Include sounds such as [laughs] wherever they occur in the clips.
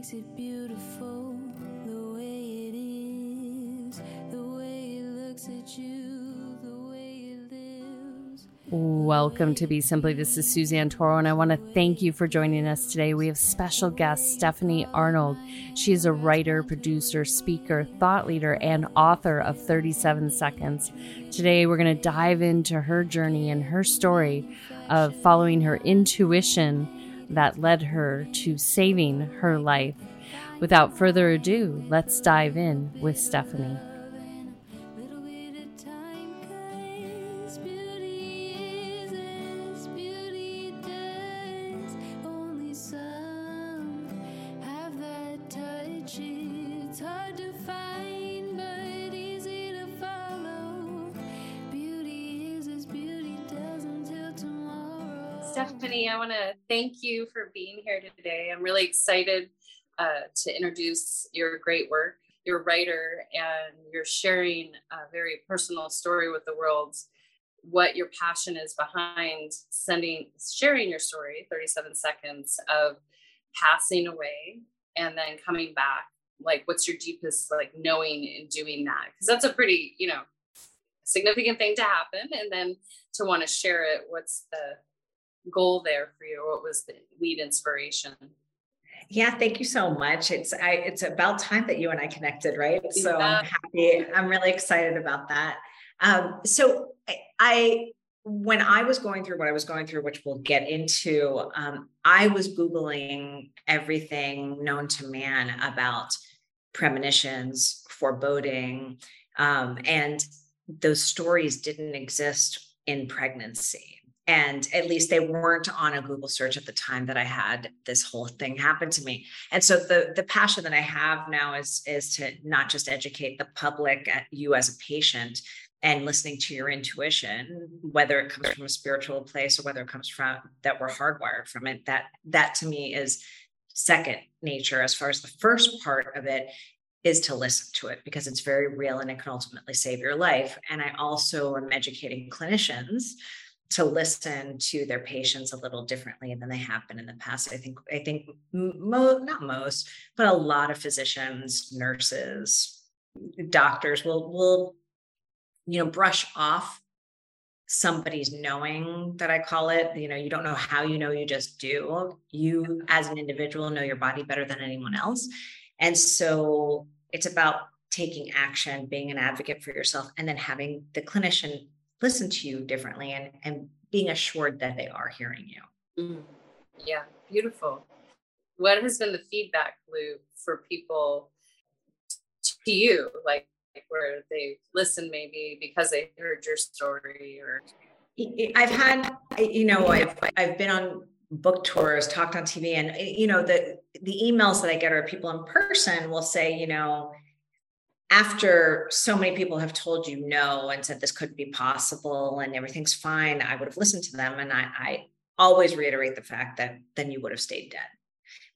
makes it beautiful the way it is, the way it looks at you, the way it lives. Welcome to Be Simply. This is Suzanne Toro, and I want to thank you for joining us today. We have special guest Stephanie Arnold. She is a writer, producer, speaker, thought leader, and author of 37 Seconds. Today, we're going to dive into her journey and her story of following her intuition that led her to saving her life. Without further ado, let's dive in with Stephanie. Thank you for being here today. I'm really excited uh, to introduce your great work. You're a writer and you're sharing a very personal story with the world. What your passion is behind sending, sharing your story, 37 seconds of passing away and then coming back. Like, what's your deepest like knowing in doing that? Because that's a pretty, you know, significant thing to happen. And then to want to share it, what's the goal there for you? What was the lead inspiration? Yeah, thank you so much. It's I it's about time that you and I connected, right? So I'm happy. I'm really excited about that. Um, so I, I when I was going through what I was going through, which we'll get into, um, I was Googling everything known to man about premonitions, foreboding, um, and those stories didn't exist in pregnancy and at least they weren't on a google search at the time that i had this whole thing happen to me. And so the the passion that i have now is is to not just educate the public you as a patient and listening to your intuition whether it comes from a spiritual place or whether it comes from that we're hardwired from it. That that to me is second nature as far as the first part of it is to listen to it because it's very real and it can ultimately save your life. And i also am educating clinicians to listen to their patients a little differently than they have been in the past. I think I think mo- not most, but a lot of physicians, nurses, doctors will will you know brush off somebody's knowing that I call it. You know, you don't know how you know, you just do. You as an individual know your body better than anyone else. And so it's about taking action, being an advocate for yourself, and then having the clinician listen to you differently and, and being assured that they are hearing you. Mm. Yeah, beautiful. What has been the feedback loop for people to you, like, like where they listen maybe because they heard your story or I've had, you know, I've I've been on book tours, talked on TV, and you know, the the emails that I get are people in person will say, you know, after so many people have told you no and said this couldn't be possible and everything's fine, I would have listened to them. And I, I always reiterate the fact that then you would have stayed dead.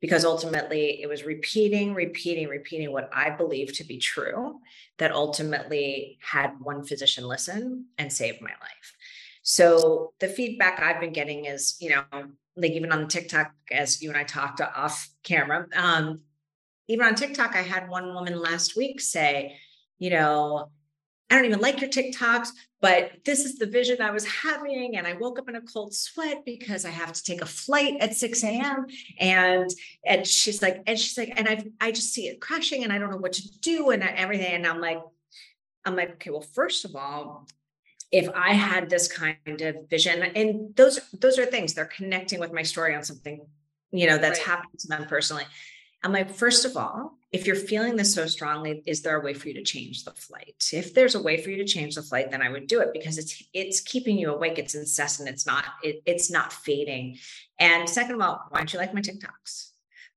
Because ultimately it was repeating, repeating, repeating what I believe to be true that ultimately had one physician listen and saved my life. So the feedback I've been getting is, you know, like even on TikTok, as you and I talked off camera, um, even on TikTok, I had one woman last week say, you know, I don't even like your TikToks, but this is the vision I was having. And I woke up in a cold sweat because I have to take a flight at 6 a.m. And and she's like, and she's like, and I I just see it crashing and I don't know what to do and everything. And I'm like, I'm like, okay, well, first of all, if I had this kind of vision, and those those are things they're connecting with my story on something, you know, that's Right. happened to them personally. I'm like, first of all, if you're feeling this so strongly, is there a way for you to change the flight? If there's a way for you to change the flight, then I would do it because it's it's keeping you awake. It's incessant. It's not it, it's not fading. And second of all, why don't you like my TikToks?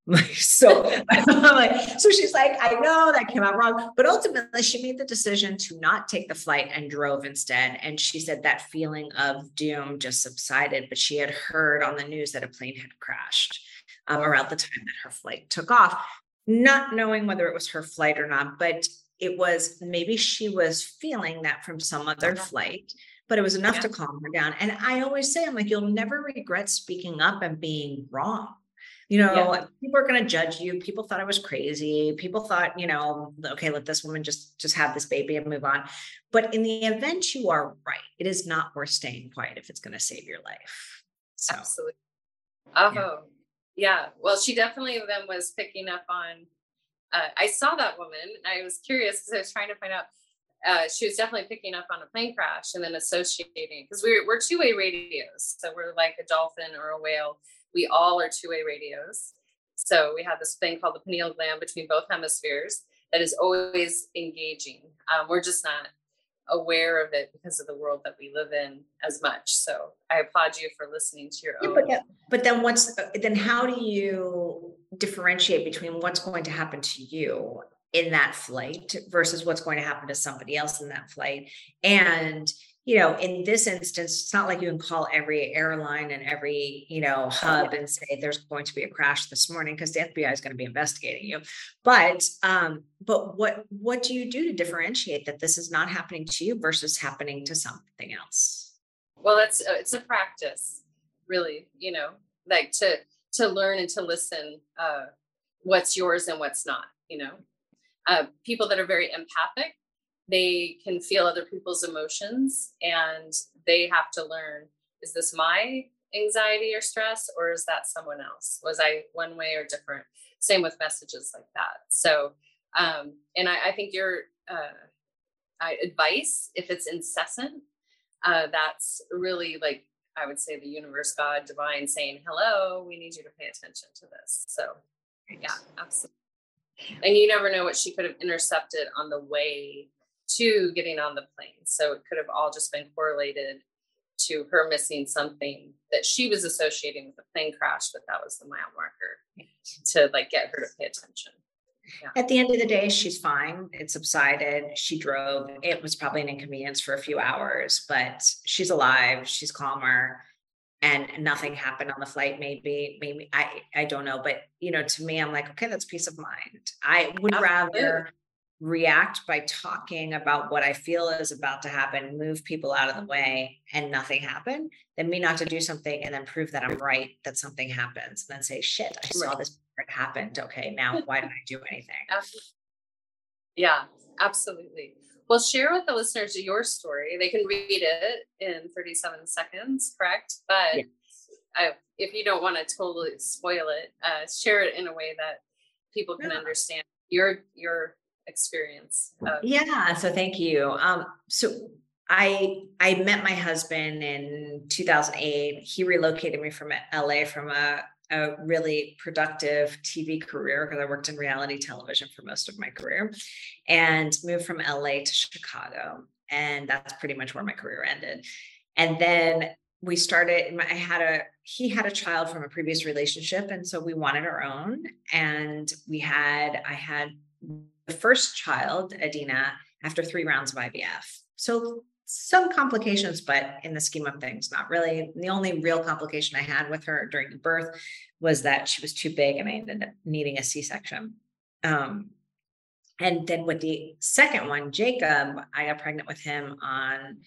[laughs] So [laughs] so she's like, I know that came out wrong, but ultimately she made the decision to not take the flight and drove instead. And she said that feeling of doom just subsided, but she had heard on the news that a plane had crashed um, around the time that her flight took off, not knowing whether it was her flight or not, but it was maybe she was feeling that from some other flight, but it was enough to calm her down. And I always say, I'm like, you'll never regret speaking up and being wrong You know, yeah. people are going to judge you. People thought I was crazy. People thought, you know, okay, let this woman just just have this baby and move on. But in the event you are right, it is not worth staying quiet if it's going to save your life. So, Absolutely. Oh, yeah. Yeah. Well, she definitely then was picking up on. Uh, I saw that woman. I was curious because I was trying to find out. Uh, she was definitely picking up on a plane crash and then associating because we're we're two way radios, so we're like a dolphin or a whale we all are two way radios. So we have this thing called the pineal gland between both hemispheres that is always engaging. Um, we're just not aware of it because of the world that we live in as much. So I applaud you for listening to your yeah, own. But, yeah, but then what's then how do you differentiate between what's going to happen to you in that flight versus what's going to happen to somebody else in that flight? And you know, in this instance, it's not like you can call every airline and every, you know, hub and say there's going to be a crash this morning because the FBI is going to be investigating you. But um, but what what do you do to differentiate that this is not happening to you versus happening to something else? Well, it's uh, it's a practice, really. You know, like to to learn and to listen uh, what's yours and what's not. You know, uh, people that are very empathic they can feel other people's emotions and they have to learn is this my anxiety or stress or is that someone else? Was i one way or different? Same with messages like that. So um and i, I think your uh advice if it's incessant uh that's really like i would say the universe god divine saying hello we need you to pay attention to this. So yeah absolutely. And you never know what she could have intercepted on the way to getting on the plane. So it could have all just been correlated to her missing something that she was associating with the plane crash, but that was the mile marker to like get her to pay attention. Yeah. At the end of the day, she's fine. It subsided. She drove. It was probably an inconvenience for a few hours, but she's alive. She's calmer and nothing happened on the flight maybe maybe i i don't know but you know to me i'm like okay that's peace of mind i would Absolutely. rather react by talking about what I feel is about to happen, move people out of the way, and nothing happen, than me not to do something and then prove that I'm right that something happens, and then say, "Shit, I saw this it happened. Okay, now why did I do anything?" [laughs] Yeah, absolutely. Well, share with the listeners your story. They can read it in 37 seconds, correct? But yes. I, if you don't want to totally spoil it, uh, share it in a way that people can yeah. understand your your experience of- yeah so thank you um so I I met my husband in 2008. He relocated me from LA from a, a really productive TV career because I worked in reality television for most of my career and moved from LA to Chicago. And that's pretty much where my career ended. And then we started, I had a, he had a child from a previous relationship. And so we wanted our own. And we had, I had the first child, Adina, after three rounds of IVF. So some complications, but in the scheme of things, not really. The only real complication I had with her during the birth was that she was too big and I ended up needing a C section. Um, and then with the second one, Jacob, I got pregnant with him on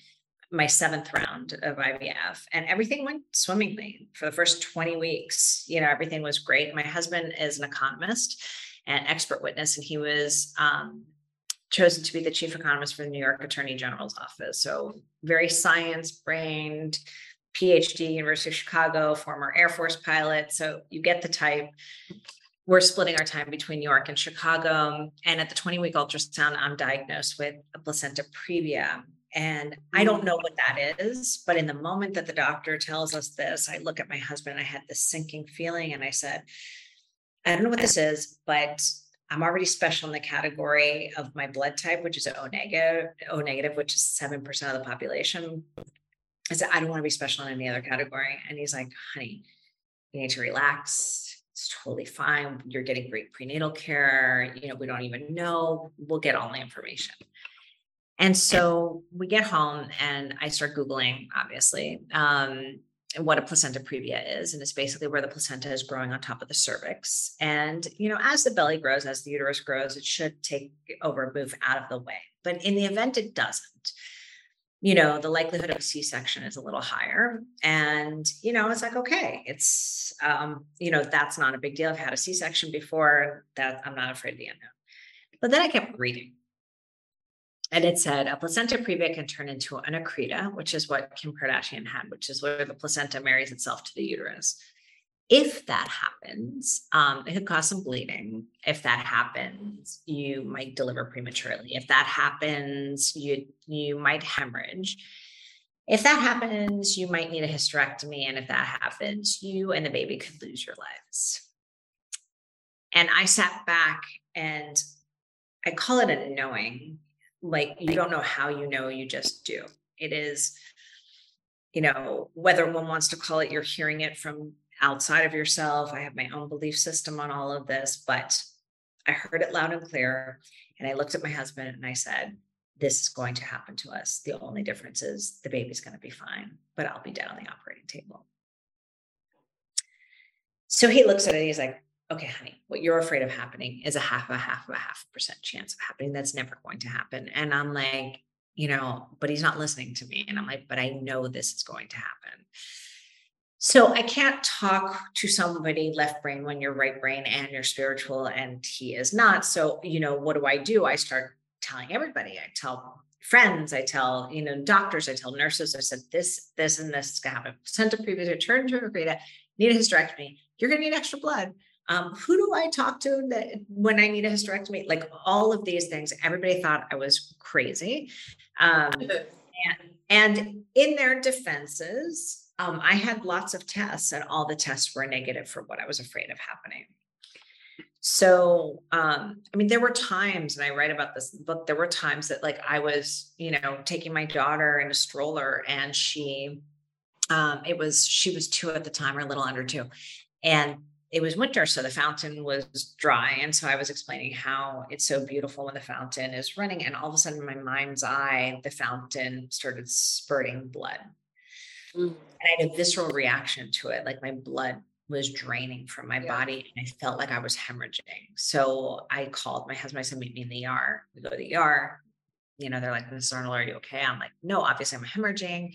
my seventh round of IVF, and everything went swimmingly for the first 20 weeks. You know, everything was great. My husband is an economist and expert witness, and he was um, chosen to be the chief economist for the New York Attorney General's office. So very science brained, PhD, University of Chicago, former Air Force pilot. So you get the type. We're splitting our time between New York and Chicago. And at the 20 week ultrasound, I'm diagnosed with a placenta previa. And I don't know what that is, but in the moment that the doctor tells us this, I look at my husband, I had this sinking feeling, and I said, I don't know what this is, but I'm already special in the category of my blood type, which is O negative, O negative, which is 7% of the population. I said, I don't want to be special in any other category. And he's like, honey, you need to relax. It's totally fine. You're getting great prenatal care. You know, we don't even know. We'll get all the information. And so we get home and I start Googling, obviously. Um, what a placenta previa is and it's basically where the placenta is growing on top of the cervix and you know as the belly grows as the uterus grows it should take over move out of the way but in the event it doesn't you know, the likelihood of a C-section is a little higher. And, you know, it's like, okay, it's, um, you know, that's not a big deal. I've had a C-section before that I'm not afraid of the unknown. But then I kept reading. And it said a placenta previa can turn into an accreta, which is what Kim Kardashian had, which is where the placenta marries itself to the uterus. If that happens, um, it could cause some bleeding. If that happens, you might deliver prematurely. If that happens, you you might hemorrhage. If that happens, you might need a hysterectomy. And if that happens, you and the baby could lose your lives. And I sat back and I call it a knowing. Like you don't know how you know, you just do. It is, you know, whether one wants to call it you're hearing it from outside of yourself. I have my own belief system on all of this, but I heard it loud and clear. And I looked at my husband and I said, This is going to happen to us. The only difference is the baby's going to be fine, but I'll be dead on the operating table. So he looks at it he's like, Okay, honey, what you're afraid of happening is a half of a half of a half percent chance of happening. That's never going to happen. And I'm like, you know, but he's not listening to me. And I'm like, but I know this is going to happen. So I can't talk to somebody left brain when you're right brain and you're spiritual and he is not. So, you know, what do I do? I start telling everybody. I tell friends, I tell, you know, doctors, I tell nurses, I said, this, this, and this is gonna happen. Sent a previous return to a need a hysterectomy. You're gonna need extra blood. Um, who do I talk to that when I need a hysterectomy? Like all of these things, everybody thought I was crazy. Um, and, and in their defenses, um, I had lots of tests, and all the tests were negative for what I was afraid of happening. So, um, I mean, there were times, and I write about this book, there were times that, like, I was, you know, taking my daughter in a stroller, and she, um, it was, she was two at the time, or a little under two. And it was winter, so the fountain was dry. And so I was explaining how it's so beautiful when the fountain is running. And all of a sudden, in my mind's eye, the fountain started spurting blood. Mm. And I had a visceral reaction to it. Like my blood was draining from my yeah. body and I felt like I was hemorrhaging. So I called my husband. I said, meet me in the ER. We go to the ER. You know, they're like, Mrs. Arnold, are you okay? I'm like, no, obviously I'm hemorrhaging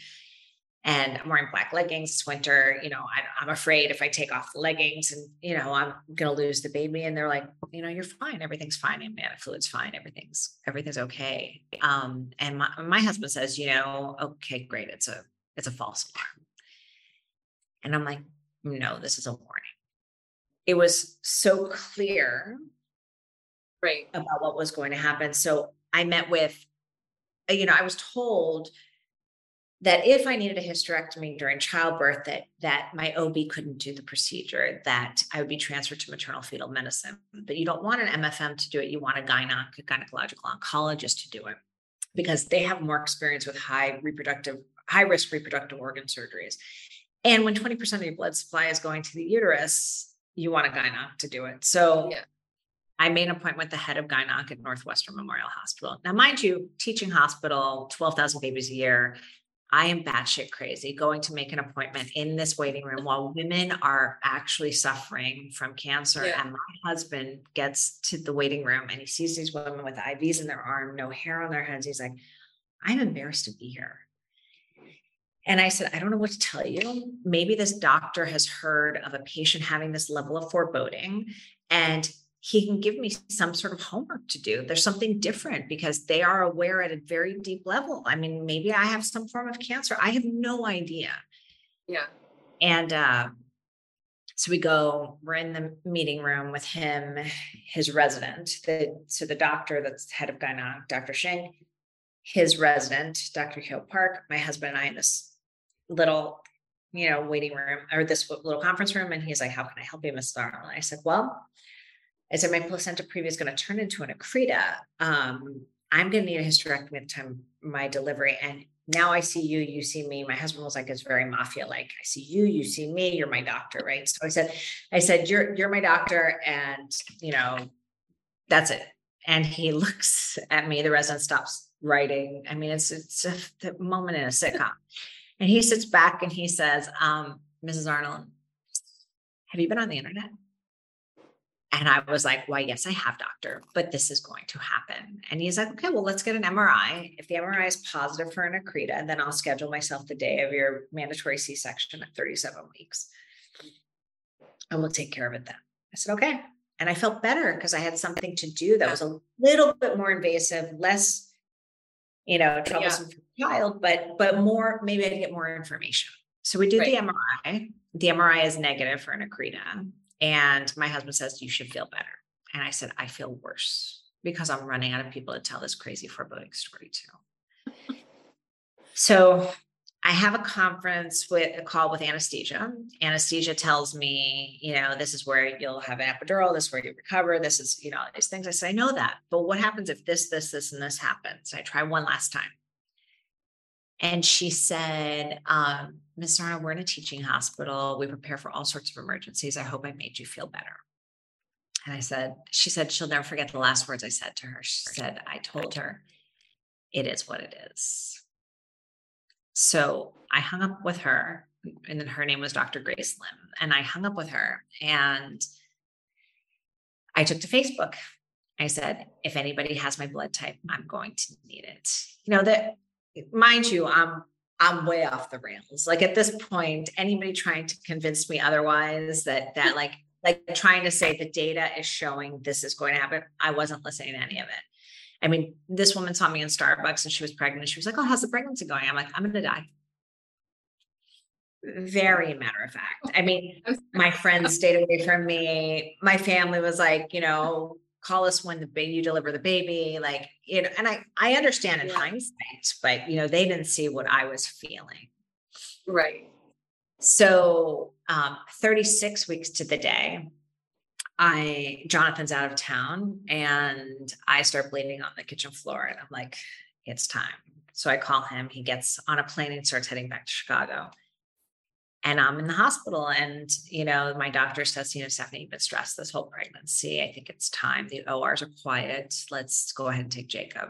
and I'm wearing black leggings. It's winter. You know, I, am afraid if I take off the leggings and, you know, I'm going to lose the baby. And they're like, you know, you're fine. Everything's fine. Amniotic fluid's fine. Everything's, everything's okay. Um, and my, my husband says, you know, okay, great. It's a, it's a false alarm. And I'm like, no, this is a warning. It was so clear right about what was going to happen. So I met with, you know, I was told that if I needed a hysterectomy during childbirth, that that my OB couldn't do the procedure, that I would be transferred to maternal fetal medicine. But you don't want an MFM to do it. You want a gyneco, gynecological oncologist to do it because they have more experience with high reproductive, high risk reproductive organ surgeries. And when 20% of your blood supply is going to the uterus, you want a gyn onc to do it. So yeah. I made an appointment with the head of gyn onc at Northwestern Memorial Hospital. Now, mind you, teaching hospital, 12,000 babies a year, I am batshit crazy going to make an appointment in this waiting room while women are actually suffering from cancer. Yeah. And my husband gets to the waiting room and he sees these women with IVs in their arm, no hair on their heads. He's like, I'm embarrassed to be here. And I said, I don't know what to tell you. Maybe this doctor has heard of a patient having this level of foreboding and he can give me some sort of homework to do. There's something different because they are aware at a very deep level. I mean, maybe I have some form of cancer. I have no idea. Yeah. And uh, so we go, we're in the meeting room with him, his resident, the so the doctor that's head of gynec, Dr. Schink, his resident, Dr. Kyo Park, my husband and I in this little, you know, waiting room or this little conference room. And he's like, How can I help you, Miss Arnold? I said, Well, I said, my placenta previa is going to turn into an accreta. Um, I'm going to need a hysterectomy at the time my delivery. And now I see you, you see me. My husband was like, it's very mafia like. I see you, you see me, you're my doctor, right? So I said, I said, you're you're my doctor, and you know, that's it. And he [laughs] looks at me, the resident stops writing. I mean, it's it's a moment in a sitcom. And he sits back and he says, um, Mrs. Arnold, have you been on the internet? And I was like, why, yes, I have, doctor, but this is going to happen. And he's like, okay, well, let's get an MRI. If the MRI is positive for an accreta, then I'll schedule myself the day of your mandatory C section at 37 weeks. And we'll take care of it then. I said, okay. And I felt better because I had something to do that was a little bit more invasive, less, you know, troublesome yeah. for the child, but but more, maybe I'd get more information. So we did right. the MRI. The MRI is negative for an accreta. And my husband says, You should feel better. And I said, I feel worse because I'm running out of people to tell this crazy foreboding story to. so I have a conference with a call with anesthesia. Anesthesia tells me, you know, this is where you'll have an epidural, this is where you recover, this is, you know, these things. I say, I know that. But what happens if this, this, this, and this happens? I try one last time. And she said, um, Ms. Arnold, we're in a teaching hospital. We prepare for all sorts of emergencies. I hope I made you feel better. And I said, she said, she'll never forget the last words I said to her. She said, I told her, it is what it is. So I hung up with her, and then her name was Dr. Grace Lim. And I hung up with her and I took to Facebook. I said, if anybody has my blood type, I'm going to need it. You know, that mind you, I'm I'm way off the rails. Like at this point, anybody trying to convince me otherwise that that [laughs] like like trying to say the data is showing this is going to happen, I wasn't listening to any of it. I mean, this woman saw me in Starbucks and she was pregnant. She was like, "Oh, how's the pregnancy going?" I'm like, "I'm going to die." Very matter of fact. I mean, [laughs] my friends stayed away from me. My family was like, you know, call us when the baby you deliver the baby like you know and i i understand in yeah. hindsight but you know they didn't see what i was feeling. Right. So um 36 weeks to the day i jonathan's out of town and i start bleeding on the kitchen floor and i'm like it's time. So i call him he gets on a plane and starts heading back to chicago and I'm in the hospital. And, you know, my doctor says, you know, Stephanie, you've been stressed this whole pregnancy. I think it's time. The ORs are quiet. Let's go ahead and take Jacob.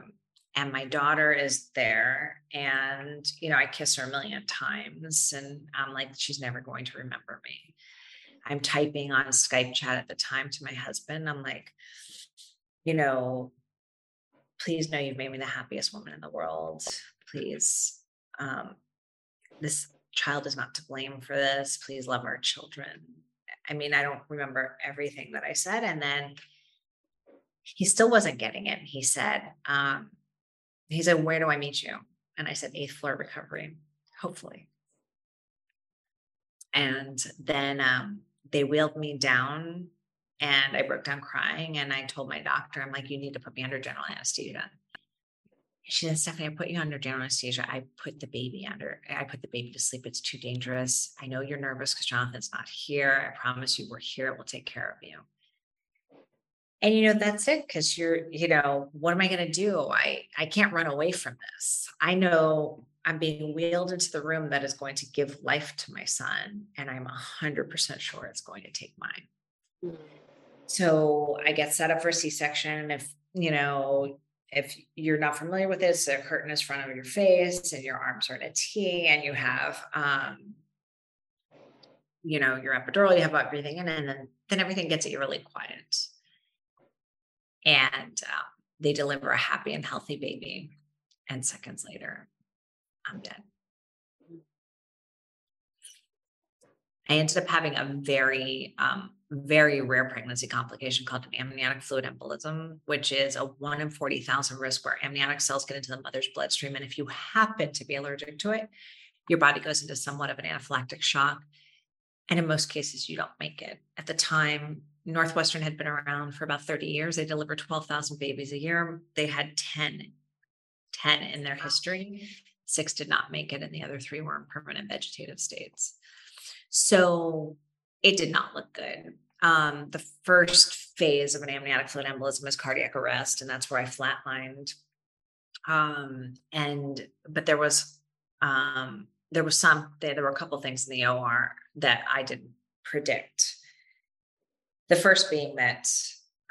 And my daughter is there. And, you know, I kiss her a million times. And I'm like, she's never going to remember me. I'm typing on Skype chat at the time to my husband. I'm like, you know, please know you've made me the happiest woman in the world. Please. Um, this child is not to blame for this. Please love our children. I mean, I don't remember everything that I said. And then he still wasn't getting it. He said, um, he said, where do I meet you? And I said, eighth floor recovery, hopefully. And then um, they wheeled me down and I broke down crying. And I told my doctor, I'm like, you need to put me under general anesthesia she said, Stephanie, I put you under general anesthesia. I put the baby under, I put the baby to sleep. It's too dangerous. I know you're nervous because Jonathan's not here. I promise you we're here. We'll take care of you. And you know, that's it. Cause you're, you know, what am I going to do? I, I can't run away from this. I know I'm being wheeled into the room that is going to give life to my son. And I'm a hundred percent sure it's going to take mine. Mm. So I get set up for a C-section. If, you know, if you're not familiar with this, the curtain is front of your face and your arms are in a T and you have, um, you know, your epidural, you have everything in, and then, then everything gets eerily quiet. And um, they deliver a happy and healthy baby. And seconds later, I'm dead. I ended up having a very um, very rare pregnancy complication called an amniotic fluid embolism, which is a one in 40,000 risk where amniotic cells get into the mother's bloodstream. And if you happen to be allergic to it, your body goes into somewhat of an anaphylactic shock. And in most cases, you don't make it. At the time, Northwestern had been around for about 30 years. They delivered 12,000 babies a year. They had 10, 10 in their history. Six did not make it, and the other three were in permanent vegetative states. So it did not look good. Um, the first phase of an amniotic fluid embolism is cardiac arrest, and that's where I flatlined. Um, and but there was um, there was some there were a couple things in the OR that I didn't predict. The first being that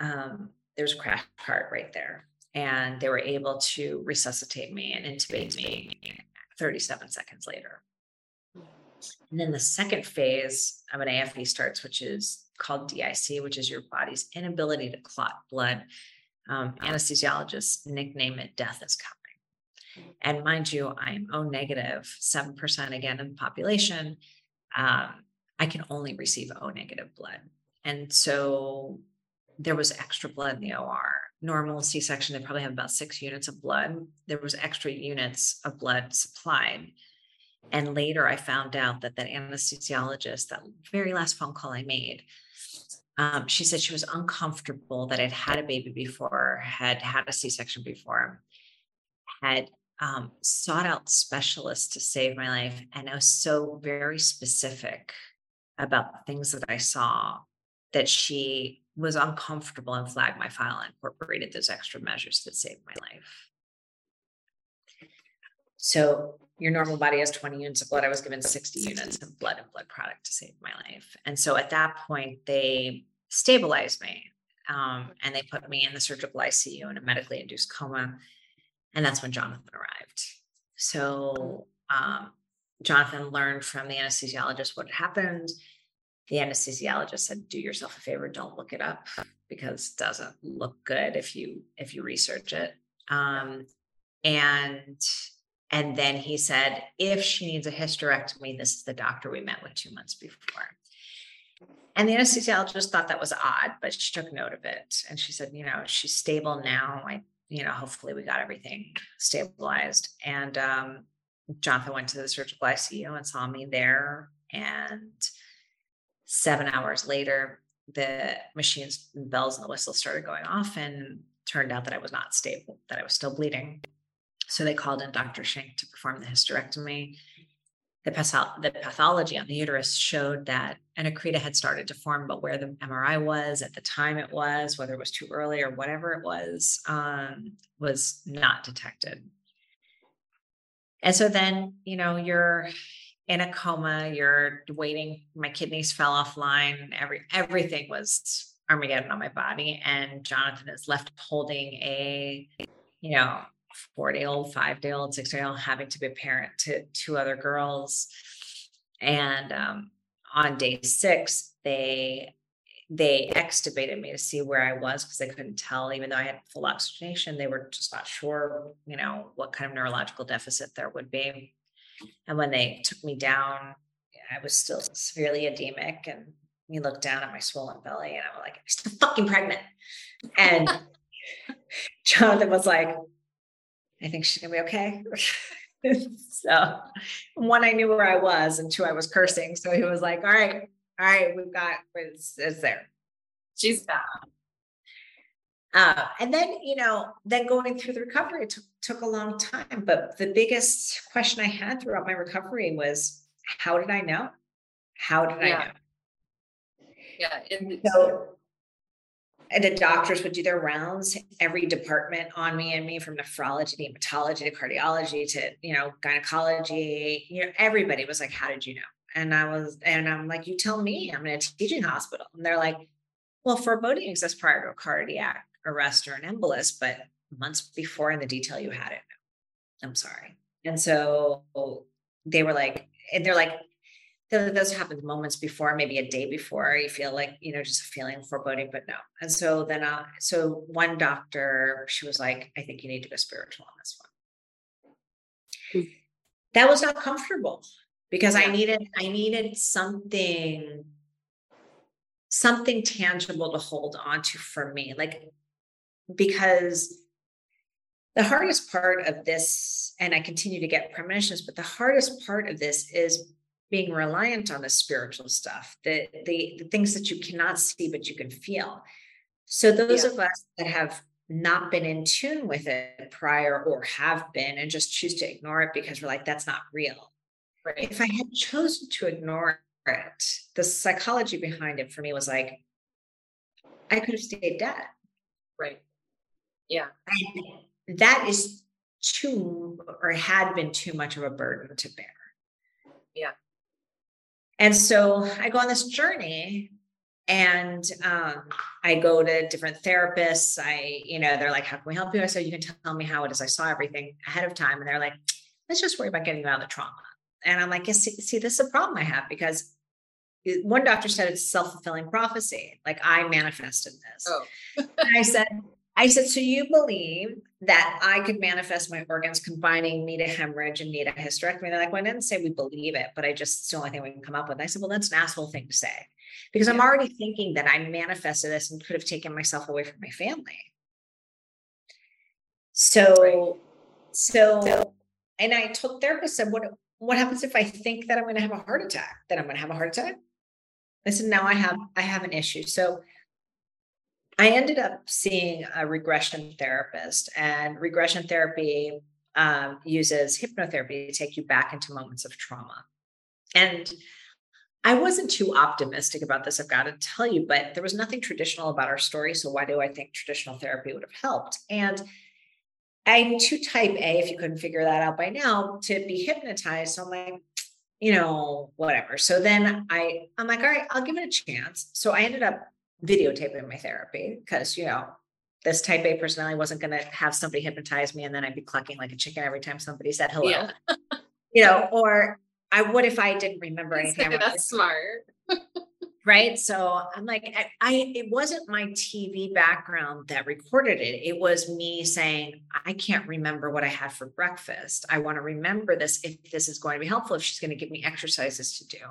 um, there's a crash cart right there, and they were able to resuscitate me and intubate me 37 seconds later. And then the second phase of an AFE starts, which is called DIC, which is your body's inability to clot blood. Um, anesthesiologists nickname it death is coming. And mind you, I'm O negative, 7% again in the population. Um, I can only receive O negative blood. And so there was extra blood in the OR. Normal C section, they probably have about six units of blood. There was extra units of blood supplied. And later I found out that that anesthesiologist, that very last phone call I made, um, she said she was uncomfortable that I'd had a baby before, had had a C section before, had um, sought out specialists to save my life. And I was so very specific about the things that I saw that she was uncomfortable and flagged my file and incorporated those extra measures that saved my life. So your normal body has 20 units of blood. I was given 60 units of blood and blood product to save my life. And so at that point, they stabilized me um, and they put me in the surgical ICU in a medically induced coma. And that's when Jonathan arrived. So um, Jonathan learned from the anesthesiologist what happened. The anesthesiologist said, "Do yourself a favor, don't look it up because it doesn't look good if you if you research it." Um, and and then he said, if she needs a hysterectomy, this is the doctor we met with two months before. And the anesthesiologist thought that was odd, but she took note of it. And she said, you know, she's stable now. I, you know, hopefully we got everything stabilized. And um, Jonathan went to the surgical ICU and saw me there. And seven hours later, the machines, bells, and the whistles started going off, and turned out that I was not stable, that I was still bleeding. So they called in Dr. Schink to perform the hysterectomy. The, patho- the pathology on the uterus showed that an accreta had started to form, but where the MRI was at the time it was, whether it was too early or whatever it was, um, was not detected. And so then, you know, you're in a coma, you're waiting. My kidneys fell offline. Every everything was Armageddon on my body. And Jonathan is left holding a, you know, four day old, five day old, six day old, having to be a parent to two other girls. And um, on day six, they they extubated me to see where I was because they couldn't tell, even though I had full oxygenation, they were just not sure, you know, what kind of neurological deficit there would be. And when they took me down, I was still severely edemic. And we looked down at my swollen belly and I'm like, I'm still fucking pregnant. And [laughs] Jonathan was like, I think she's gonna be okay. [laughs] so one, I knew where I was, and two, I was cursing. So he was like, All right, all right, we've got it's, it's there. She's back. Uh, and then, you know, then going through the recovery took, took a long time. But the biggest question I had throughout my recovery was, how did I know? How did Yeah. I know? Yeah. And So, the doctors would do their rounds, every department on me and me from nephrology to hematology to cardiology to, you know, gynecology, you know, everybody was like, how did you know? And I was, and I'm like, you tell me, I'm in a teaching hospital. And they're like, well, foreboding exists prior to a cardiac arrest or an embolus, but months before in the detail you had it. I'm sorry. And so they were like, and they're like, th- those happen moments before, maybe a day before you feel like, you know, just a feeling of foreboding, but no. And so then, uh, so one doctor, she was like, I think you need to go spiritual on this one. Hmm. That was not comfortable because I needed, I needed something, something tangible to hold on to for me. Like, because the hardest part of this, and I continue to get premonitions, but the hardest part of this is being reliant on the spiritual stuff, the the, the things that you cannot see but you can feel. So those Yeah. of us that have not been in tune with it prior or have been and just choose to ignore it because we're like, that's not real. right. If I had chosen to ignore it, the psychology behind it for me was like, I could have stayed dead. Right. Yeah. And that is too or had been too much of a burden to bear. Yeah. And so I go on this journey and um, I go to different therapists. I, you know, they're like, how can we help you? I said, you can tell me how it is. I saw everything ahead of time. And they're like, let's just worry about getting you out of the trauma. And I'm like, see, see, this is a problem I have because one doctor said it's self-fulfilling prophecy. Like I manifested this. Oh. and I said, I said, so you believe that I could manifest my organs combining need a hemorrhage and need a hysterectomy? They're like, well, I didn't say we believe it, but I just it's the only thing we can come up with. I said, well, that's an asshole thing to say. Because. I'm already thinking that I manifested this and could have taken myself away from my family. So, so, and I told therapist said, what what happens if I think that I'm going to have a heart attack? That I'm going to have a heart attack? I said, now I have I have an issue. So I ended up seeing a regression therapist, and regression therapy um, uses hypnotherapy to take you back into moments of trauma. And I wasn't too optimistic about this, I've got to tell you, but there was nothing traditional about our story. So why do I think traditional therapy would have helped? And I'm too type A, if you couldn't figure that out by now, to be hypnotized. So I'm like, you know, whatever. So then I, I'm like, all right, I'll give it a chance. So I ended up videotaping my therapy because, you know, this type A personality wasn't going to have somebody hypnotize me and then I'd be clucking like a chicken every time somebody said hello. Yeah. [laughs] you know, or I would if I didn't remember anything. That's smart. right so i'm like I, I, it wasn't my tv background that recorded it it was me saying i can't remember what i had for breakfast i want to remember this if this is going to be helpful if she's going to give me exercises to do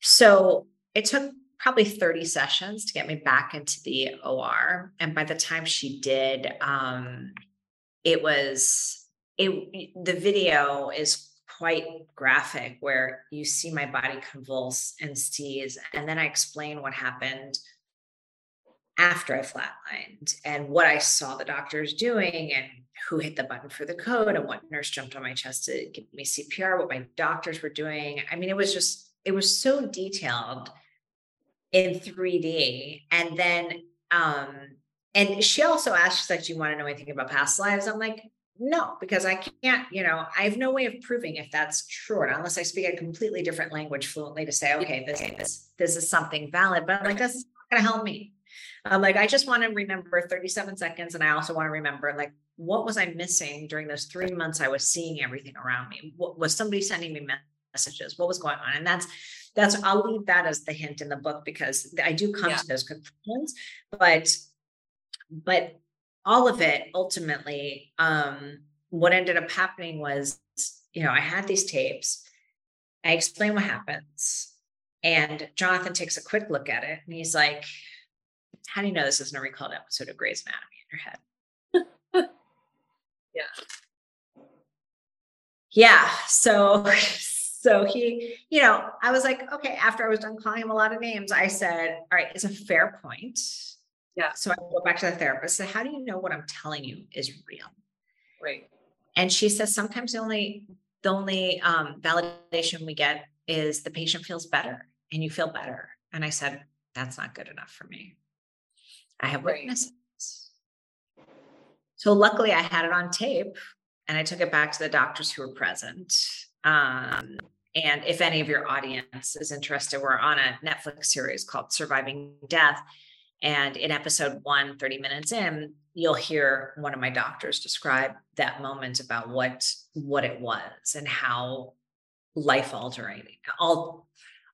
so it took probably 30 sessions to get me back into the or and by the time she did um it was it the video is quite graphic where you see my body convulse and seize. And then I explain what happened after I flatlined and what I saw the doctors doing and who hit the button for the code and what nurse jumped on my chest to give me CPR, what my doctors were doing. I mean, it was just, it was so detailed in 3D. And then, um, and she also asked, she's like, Do you want to know anything about past lives? I'm like, no, because I can't, you know, I have no way of proving if that's true or not, unless I speak a completely different language fluently to say, okay, this is this is something valid. But I'm like, that's not gonna help me. I'm like, I just want to remember 37 seconds, and I also want to remember like what was I missing during those three months I was seeing everything around me? What was somebody sending me messages? What was going on? And that's that's I'll leave that as the hint in the book because I do come yeah. to those conclusions, but but all of it ultimately um, what ended up happening was you know i had these tapes i explain what happens and jonathan takes a quick look at it and he's like how do you know this isn't a recalled episode of Grey's Anatomy in your head [laughs] yeah yeah so [laughs] so he you know i was like okay after i was done calling him a lot of names i said all right it's a fair point yeah. So I go back to the therapist. So how do you know what I'm telling you is real? Right. And she says sometimes the only the only um, validation we get is the patient feels better and you feel better. And I said that's not good enough for me. I have witnesses. So luckily I had it on tape and I took it back to the doctors who were present. Um, and if any of your audience is interested, we're on a Netflix series called Surviving Death. And in episode one, 30 minutes in, you'll hear one of my doctors describe that moment about what what it was and how life altering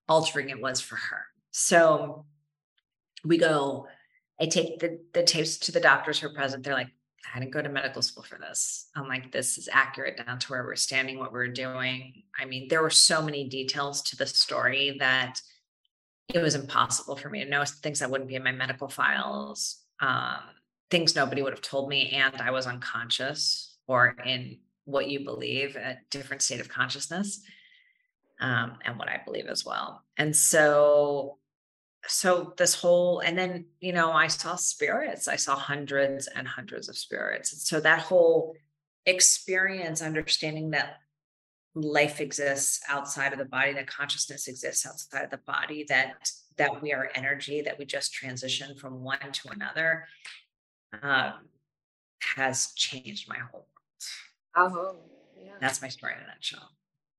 altering it was for her. So we go, I take the, the tapes to the doctors who are present. They're like, I didn't go to medical school for this. I'm like, this is accurate down to where we're standing, what we're doing. I mean, there were so many details to the story that it was impossible for me to know things that wouldn't be in my medical files, um, things nobody would have told me, and I was unconscious or in what you believe, a different state of consciousness, um, and what I believe as well. And so, so this whole, and then you know, I saw spirits. I saw hundreds and hundreds of spirits. And so that whole experience, understanding that life exists outside of the body that consciousness exists outside of the body that that we are energy that we just transition from one to another um, has changed my whole world oh yeah that's my story in a nutshell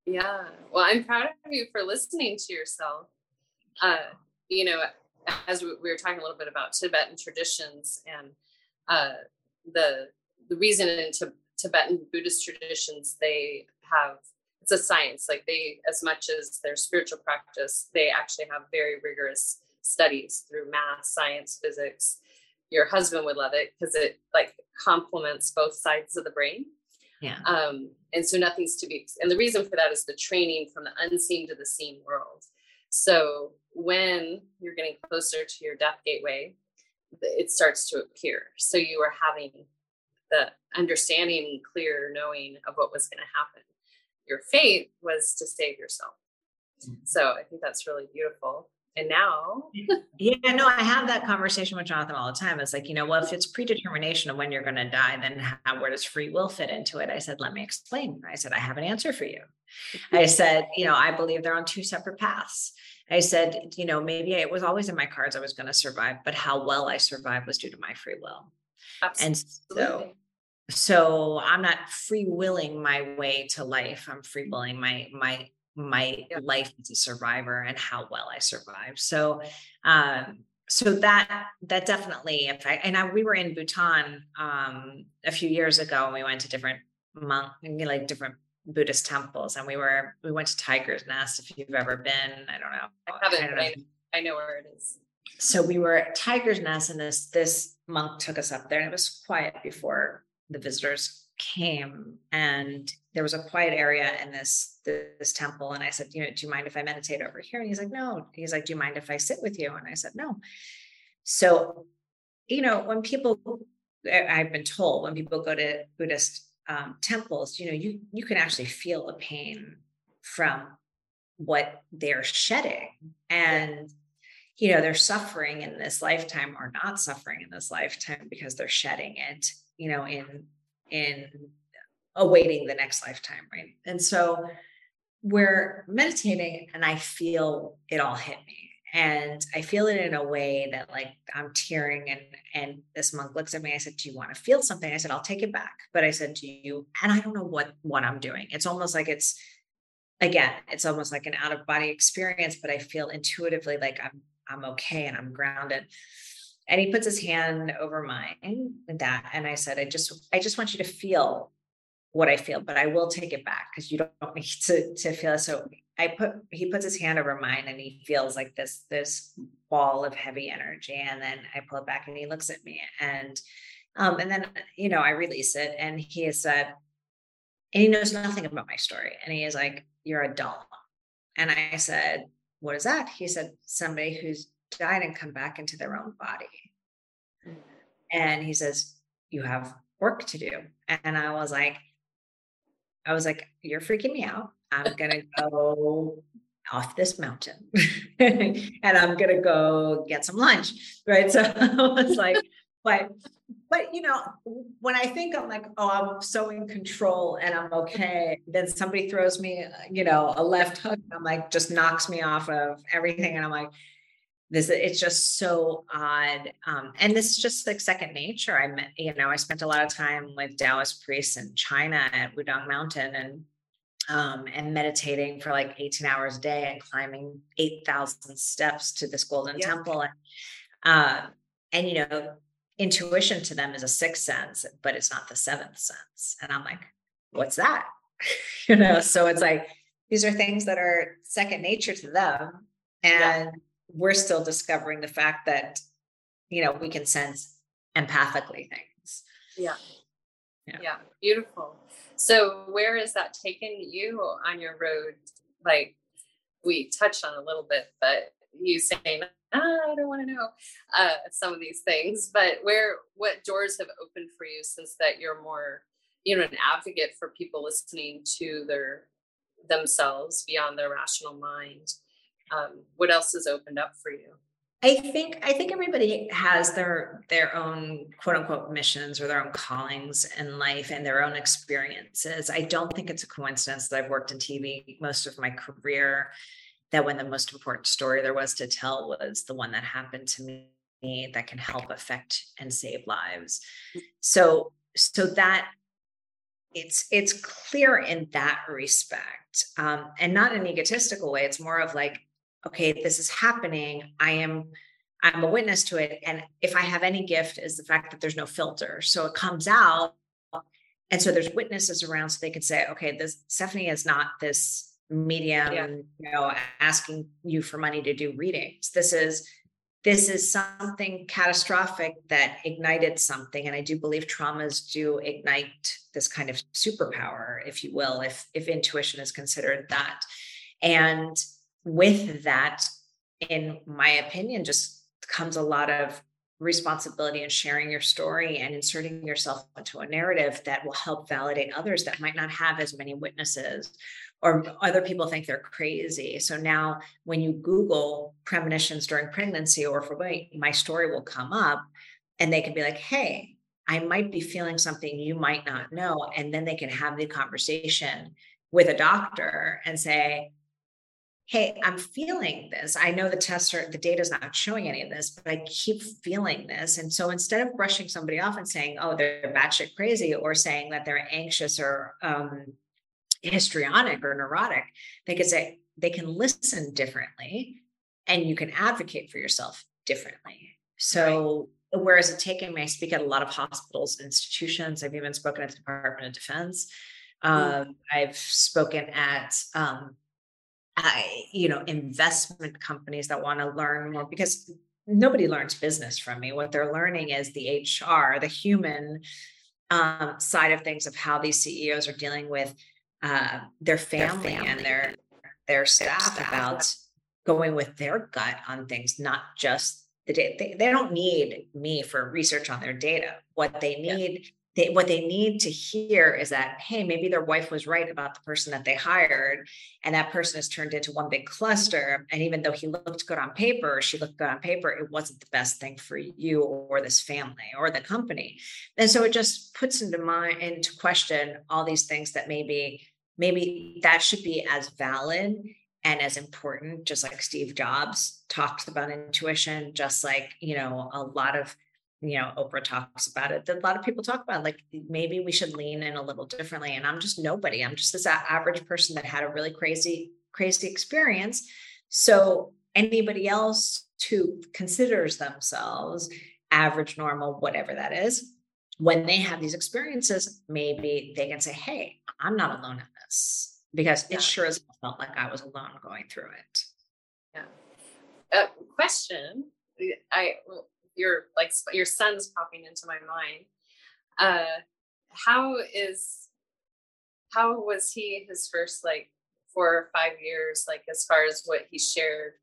yeah well i'm proud of you for listening to yourself uh, you know as we were talking a little bit about tibetan traditions and uh, the the reason in Tibetan Buddhist traditions they have it's a science. Like they, as much as their spiritual practice, they actually have very rigorous studies through math, science, physics. Your husband would love it because it like complements both sides of the brain. Yeah. Um, and so nothing's to be, and the reason for that is the training from the unseen to the seen world. So when you're getting closer to your death gateway, it starts to appear. So you are having the understanding, clear knowing of what was going to happen. Your fate was to save yourself. Mm. So I think that's really beautiful. And now, [laughs] yeah, no, I have that conversation with Jonathan all the time. It's like, you know, well, if it's predetermination of when you're going to die, then how, where does free will fit into it? I said, let me explain. I said, I have an answer for you. I said, you know, I believe they're on two separate paths. I said, you know, maybe it was always in my cards I was going to survive, but how well I survived was due to my free will. Absolutely. And so, so I'm not free willing my way to life. I'm free willing my my my yeah. life as a survivor and how well I survived. So, um, so that that definitely if I and I, we were in Bhutan um, a few years ago and we went to different monk like different Buddhist temples and we were we went to Tiger's Nest if you've ever been I don't know I haven't I, know. I know where it is. So we were at Tiger's Nest and this this monk took us up there and it was quiet before the visitors came and there was a quiet area in this this temple and i said you know do you mind if i meditate over here? And he's like no. He's like do you mind if i sit with you? And i said no. So you know when people i've been told when people go to buddhist um, temples you know you you can actually feel the pain from what they're shedding. And you know they're suffering in this lifetime or not suffering in this lifetime because they're shedding it you know in in awaiting the next lifetime right? And so we're meditating and i feel it all hit me and i feel it in a way that like i'm tearing and and this monk looks at me i said do you want to feel something? I said i'll take it back. But i said do you? And i don't know what what i'm doing. It's almost like it's again it's almost like an out of body experience but i feel intuitively like i'm i'm okay and i'm grounded. And he puts his hand over mine and that and i said i just i just want you to feel what i feel but i will take it back because you don't [laughs] need to to feel so i put he puts his hand over mine and he feels like this this ball of heavy energy and then i pull it back and he looks at me and um and then you know i release it and he has said and he knows nothing about my story and he is like you're a delog and i said what is that he said somebody who's died and come back into their own body. And he says, You have work to do. And I was like, I was like, You're freaking me out. I'm going to go off this mountain [laughs] and I'm going to go get some lunch. Right. [laughs] So it's like, but, but, you know, when I think I'm like, oh, I'm so in control and I'm okay, then somebody throws me, you know, a left hook. I'm like, just knocks me off of everything. And I'm like, this it's just so odd um, and this is just like second nature i met you know i spent a lot of time with taoist priests in china at wudang mountain and um, and meditating for like 18 hours a day and climbing 8000 steps to this golden yeah. temple and uh, and you know intuition to them is a sixth sense but it's not the seventh sense and i'm like what's that? [laughs] You know so it's like these are things that are second nature to them and yeah we're still discovering the fact that you know we can sense empathically things. Yeah. Yeah, yeah. beautiful so where is that taken you on your road? Like we touched on a little bit but you saying ah, i don't want to know uh, some of these things but where what doors have opened for you since that you're more you know an advocate for people listening to their themselves beyond their rational mind? Um, what else has opened up for you I think I think everybody has their their own quote unquote missions or their own callings in life and their own experiences. I don't think it's a coincidence that I've worked in TV most of my career. That when the most important story there was to tell was the one that happened to me that can help affect and save lives. So so that it's it's clear in that respect, um, and not an egotistical way. It's more of like okay, this is happening. I am I'm a witness to it. And if I have any gift, is the fact that there's no filter. So it comes out and so there's witnesses around so they can say, okay, this Stephanie is not this medium, yeah. you know, asking you for money to do readings. This is this is something catastrophic that ignited something and i do believe traumas do ignite this kind of superpower if you will if if intuition is considered that and with that in my opinion just comes a lot of responsibility in sharing your story and inserting yourself into a narrative that will help validate others that might not have as many witnesses or other people think they're crazy. So now when you Google premonitions during pregnancy or for me, my story will come up and they can be like, hey, I might be feeling something you might not know. And then they can have the conversation with a doctor and say, hey, I'm feeling this. I know the tests are, the data is not showing any of this, but I keep feeling this. And so instead of brushing somebody off and saying, oh, they're batshit crazy, or saying that they're anxious or um, histrionic or neurotic, they could say they can listen differently and you can advocate for yourself differently. So, right. whereas it taken me, I speak at a lot of hospitals, institutions. I've even spoken at the Department of Defense. Um, I've spoken at, um, I, you know, investment companies that want to learn more because nobody learns business from me. What they're learning is the HR, the human um, side of things of how these CEOs are dealing with uh, their, family their, family and their their staff, staff about going with their gut on things, not just the data. They, they don't need me for research on their data. What they need they, what they need to hear is that hey maybe their wife was right about the person that they hired and that person has turned into one big cluster. And even though he looked good on paper she looked good on paper it wasn't the best thing for you or this family or the company. And so it just puts into mind into question all these things that maybe maybe that should be as valid and as important just like steve jobs talks about intuition just like you know a lot of you know oprah talks about it that a lot of people talk about like maybe we should lean in a little differently and i'm just nobody i'm just this average person that had a really crazy crazy experience. So anybody else who considers themselves average normal whatever that is when they have these experiences maybe they can say hey i'm not alone in this because yeah. it sure as felt like i was alone going through it. Yeah. Uh, question i your like your son's popping into my mind. Uh, how is how was he his first like four or five years like as far as what he shared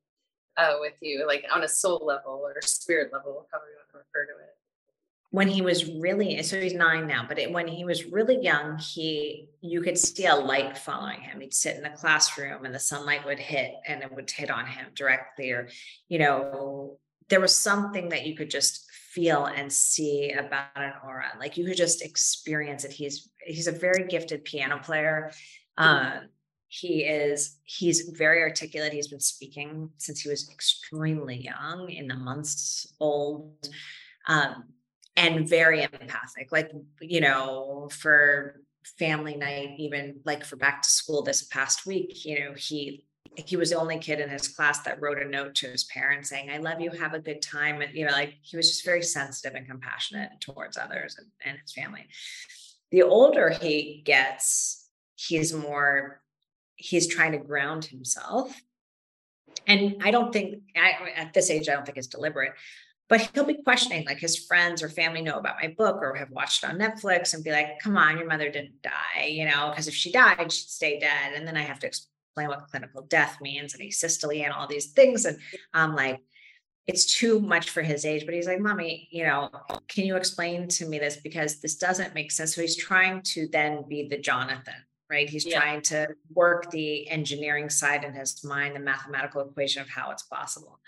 uh, with you like on a soul level or spirit level however you want to refer to it when he was really so he's nine now but it, when he was really young he you could see a light following him he'd sit in the classroom and the sunlight would hit and it would hit on him directly or you know there was something that you could just feel and see about an aura. Like you could just experience it. He's he's a very gifted piano player. Uh, he is he's very articulate. He's been speaking since he was extremely young in the months old. Um, and very empathic. Like you know for family night even like for back to school this past week you know he he was the only kid in his class that wrote a note to his parents saying, I love you, have a good time. And, you know, like he was just very sensitive and compassionate towards others and, and his family. The older he gets, he's more, he's trying to ground himself. And I don't think, I, at this age, I don't think it's deliberate, but he'll be questioning like his friends or family know about my book or have watched on Netflix and be like, come on, your mother didn't die, you know, because if she died, she'd stay dead. And then I have to explain explain what clinical death means and asystole and all these things. And I'm like, it's too much for his age. But he's like, Mommy, you know, can you explain to me this? Because this doesn't make sense. So he's trying to then be the Jonathan, right? He's yeah. trying to work the engineering side in his mind, the mathematical equation of how it's possible.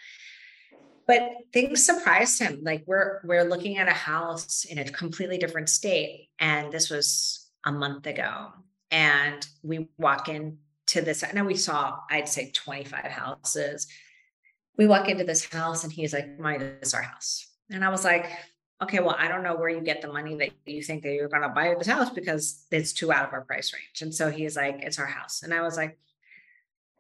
But things surprised him. Like we're we're looking at a house in a completely different state. And this was a month ago. And we walk in to this. Now we saw, I'd say 25 houses. We walk into this house and he's like, "My, this is our house." And I was like, okay, well, I don't know where you get the money that you think that you're going to buy this house because it's too out of our price range. And so he's like, it's our house. And I was like,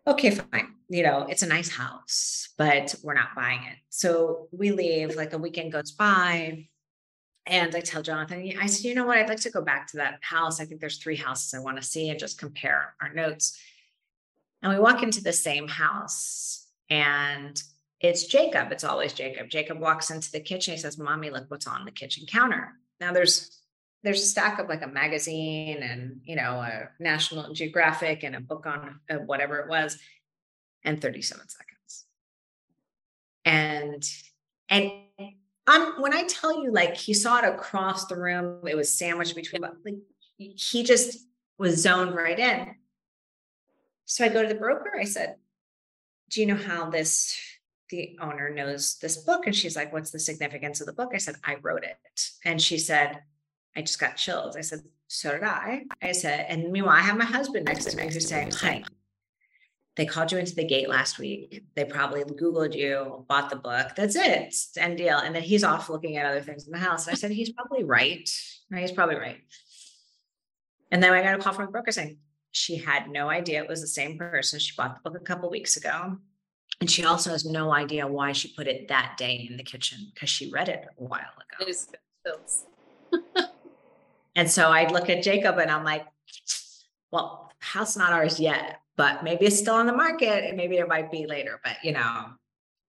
okay, fine. You know, it's a nice house, but we're not buying it. So we leave, like a weekend goes by. and I tell Jonathan, I said, you know what? I'd like to go back to that house. I think there's three houses I want to see and just compare our notes. And we walk into the same house and it's Jacob. It's always Jacob. Jacob walks into the kitchen. He says, Mommy, look what's on the kitchen counter. Now there's there's a stack of like a magazine and you know a National Geographic and a book on uh, whatever it was, and 37 seconds. And and I'm when I tell you like he saw it across the room, it was sandwiched between like he just was zoned right in. So I go to the broker. I said, "Do you know how this the owner knows this book?" And she's like, "What's the significance of the book?" I said, "I wrote it." And she said, "I just got chills." I said, "So did I." I said, and meanwhile, I have my husband next to me who's saying, "Hi." They called you into the gate last week. They probably Googled you, bought the book. That's it. It's end deal. And then he's off looking at other things in the house. And I said, he's probably right. He's probably right. And then I got a call from the broker saying, she had no idea it was the same person. She bought the book a couple weeks ago. And she also has no idea why she put it that day in the kitchen because she read it a while ago. It is chills. and so I look at Jacob and I'm like, well, house not ours yet, but maybe it's still on the market and maybe it might be later. But you know,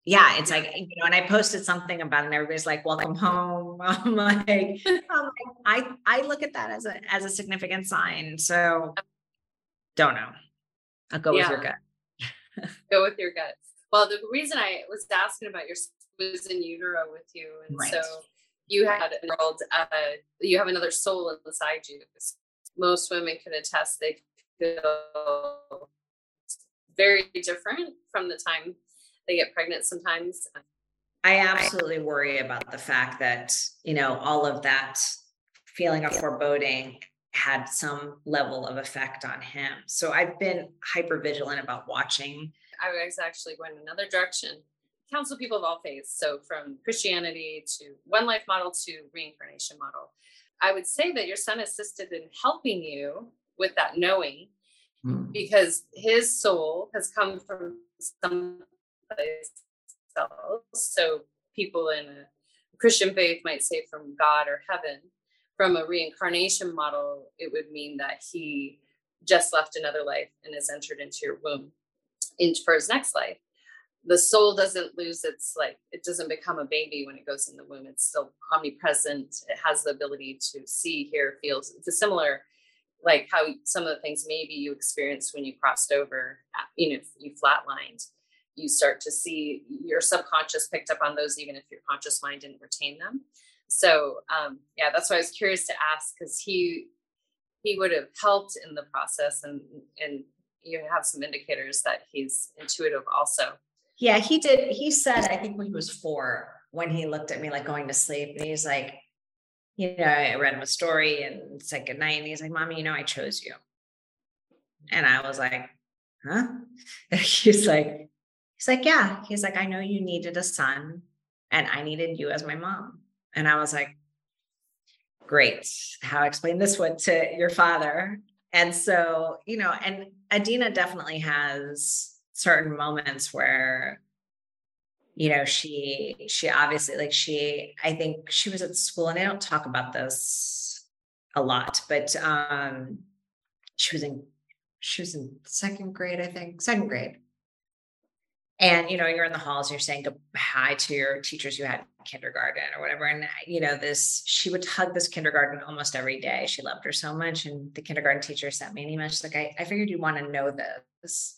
yeah, it's like, you know, and I posted something about it and everybody's like, welcome home. [laughs] I'm like, I'm like I I look at that as a as a significant sign. So don't know. I'll go Yeah. with your gut. [laughs] Go with your gut. Well, the reason I was asking about your was in utero with you, and Right. so you had a world. Uh, you have another soul inside you. Most women can attest they feel very different from the time they get pregnant. Sometimes, I absolutely worry about the fact that, you know, all of that feeling of foreboding had some level of effect on him. So I've been hyper vigilant about watching. I was actually going another direction. Counsel people of all faiths, so from Christianity to one life model to reincarnation model. I would say that your son assisted in helping you with that knowing hmm. because his soul has come from someplace else. So people in a Christian faith might say from God or heaven. From a reincarnation model, it would mean that he just left another life and has entered into your womb for his next life. The soul doesn't lose its like it doesn't become a baby when it goes in the womb. It's still omnipresent. It has the ability to see, hear, feel. It's a similar like how some of the things maybe you experienced when you crossed over, you know, you flatlined, you start to see your subconscious picked up on those, even if your conscious mind didn't retain them. So, um, yeah, that's why I was curious to ask because he he would have helped in the process, and and you have some indicators that he's intuitive also. Yeah, he did. He said, I think when he was four, when he looked at me like going to sleep, and he's like, you know, I read him a story and it's like good night. And he's like, Mommy, you know, I chose you. And I was like, huh? [laughs] he's like, he's like, yeah. He's like, I know you needed a son and I needed you as my mom. And I was like, great. How explain this one to your father. And so, you know, and Adina definitely has certain moments where you know she she obviously like she i think she was at school and i don't talk about this a lot but um she was in she was in second grade i think second grade and you know you're in the halls and you're saying hi to your teachers you had in kindergarten or whatever and you know this she would hug this kindergarten almost every day she loved her so much and the kindergarten teacher sent me an email she's like i, I figured you'd want to know this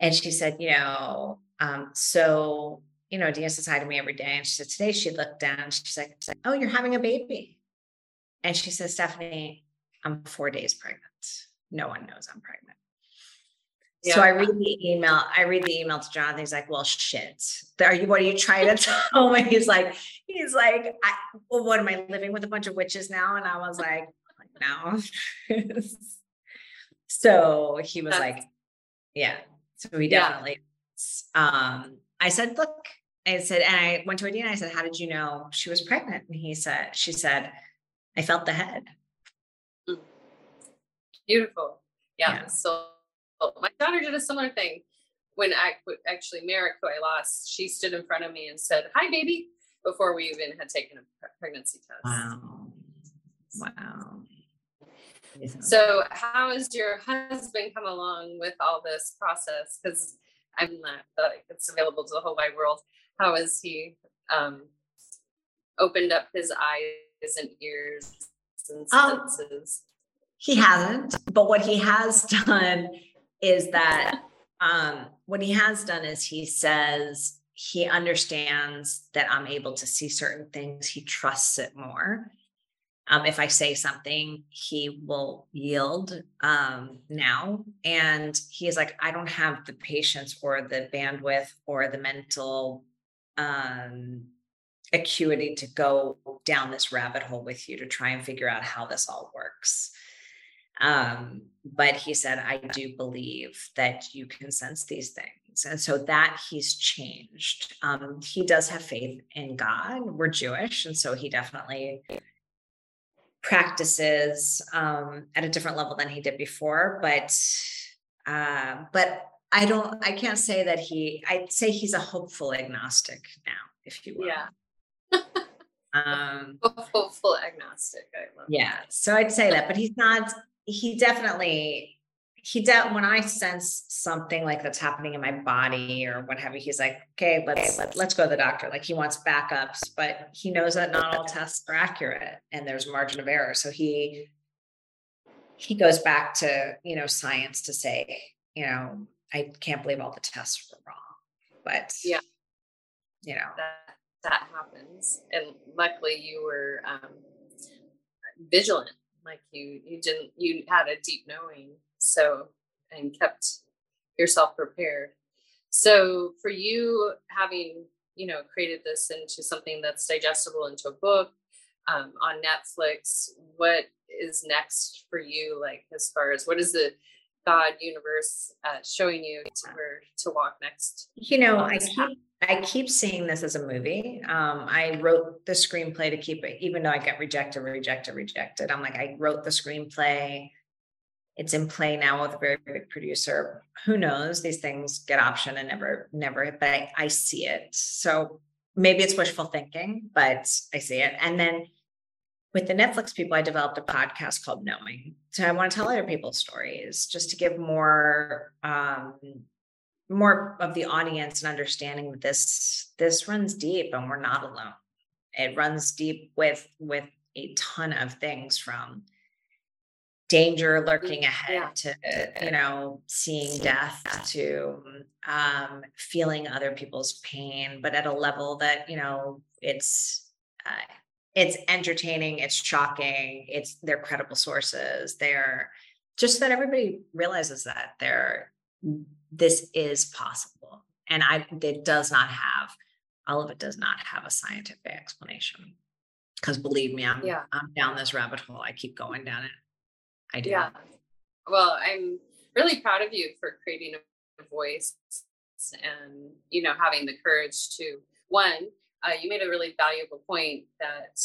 and she said, you know, um, so, you know, Dina says hi to me every day. And she said, today she looked down. And she's like, oh, you're having a baby. And she says, Stephanie, I'm four days pregnant. No one knows I'm pregnant. So I read the email. I read the email to Jonathan. He's like, "Well, shit. Are you? What are you trying to [laughs] tell me?" He's like, "He's like, I, well, what am I living with a bunch of witches now?" And I was like, "No." [laughs] so he was That's- like, "Yeah." So he Yeah. definitely. Um, I said, "Look," I said, and I went to Adina. I said, "How did you know she was pregnant?" And he said, "She said, I felt the head." Beautiful. Yeah. Yeah. So my daughter did a similar thing when I actually Merrick, who I lost, she stood in front of me and said, "Hi, baby." before we even had taken a pregnancy test. Wow. Wow. So, how has your husband come along with all this process? Because I'm not like it's available to the whole wide world. How has he um, opened up his eyes and ears and um, senses? Um, he hasn't, but what he has done is that um, what he has done is he says he understands that I'm able to see certain things. He trusts it more. Um, if I say something, he will yield um, now. And he's like, I don't have the patience or the bandwidth or the mental um, acuity to go down this rabbit hole with you to try and figure out how this all works. Um, but he said, I do believe that you can sense these things. And so that he's changed. Um, he does have faith in God. We're Jewish. And so he definitely practices um, at a different level than he did before. But, uh, but I don't, I can't say that he, I'd say he's a hopeful agnostic now, if you will. Yeah. um, [laughs] hopeful agnostic. I love yeah. That. So I'd say that, but he's not, he definitely he de- when I sense something like that's happening in my body or what have you, he's like, okay, let's let's, let's go to the doctor. Like he wants backups, but he knows that not all tests are accurate and there's margin of error. So he he goes back to you know science to say, you know, I can't believe all the tests were wrong. But yeah, you know that that happens, and luckily you were um, vigilant like you you didn't you had a deep knowing so and kept yourself prepared. So for you having you know created this into something that's digestible into a book um, on netflix what is next for you like as far as what is the god universe uh, showing you to where to walk next you know i keep I keep seeing this as a movie. Um, I wrote the screenplay to keep it, even though I get rejected, rejected, rejected. I'm like, I wrote the screenplay. It's in play now with a very big producer. Who knows? These things get option and never, never, but I, I see it. So maybe it's wishful thinking, but I see it. And then with the Netflix people, I developed a podcast called Knowing. So I want to tell other people's stories just to give more um, more of the audience and understanding that this this runs deep and we're not alone it runs deep with with a ton of things from danger lurking ahead yeah. to you know seeing death to um, feeling other people's pain but at a level that you know it's uh, it's entertaining it's shocking it's they're credible sources they're just that everybody realizes that they're this is possible. And I it does not have all of it does not have a scientific explanation. Because believe me, I'm yeah. I'm down this rabbit hole. I keep going down it. I do. Yeah. Well, I'm really proud of you for creating a voice and you know having the courage to one. Uh, you made a really valuable point that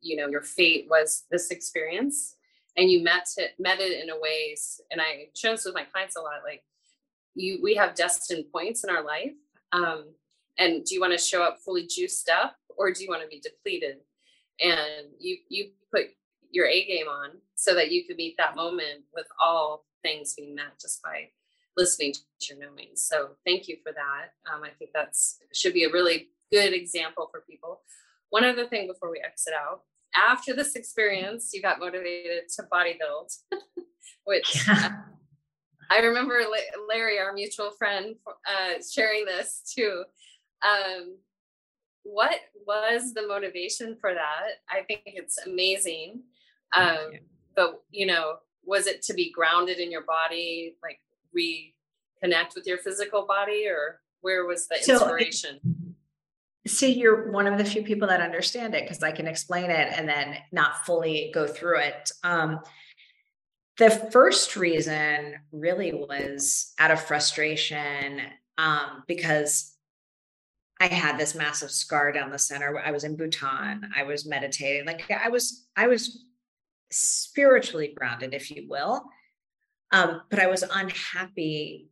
you know your fate was this experience, and you met it met it in a ways. And I share this with my clients a lot. Like you we have destined points in our life um, and do you want to show up fully juiced up or do you want to be depleted and you you put your a game on so that you could meet that moment with all things being met just by listening to your knowing so thank you for that um, i think that's should be a really good example for people one other thing before we exit out after this experience you got motivated to body build [laughs] which yeah. I remember Larry, our mutual friend, uh, sharing this too. Um, what was the motivation for that? I think it's amazing. Um, but you know, was it to be grounded in your body, like reconnect with your physical body, or where was the inspiration? So, so you're one of the few people that understand it because I can explain it and then not fully go through it. Um, the first reason really was out of frustration um, because I had this massive scar down the center. I was in Bhutan. I was meditating. Like I was, I was spiritually grounded, if you will. Um, but I was unhappy